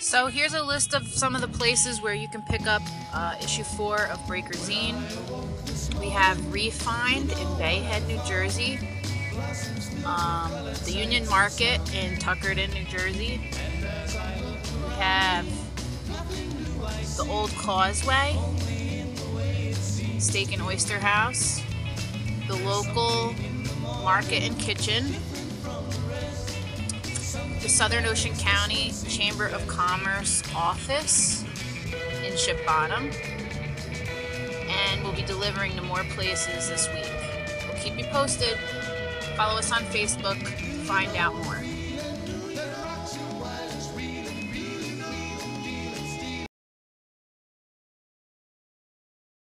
So here's a list of some of the places where you can pick up uh, issue four of Breaker Zine. We have Refined in Bay Head, New Jersey. Um, the Union Market in Tuckerton, New Jersey. We have the Old Causeway, Steak and Oyster House, the local market and kitchen, the Southern Ocean County Chamber of Commerce office in Ship Bottom. And we'll be delivering to more places this week. We'll keep you posted. Follow us on Facebook. Find out more.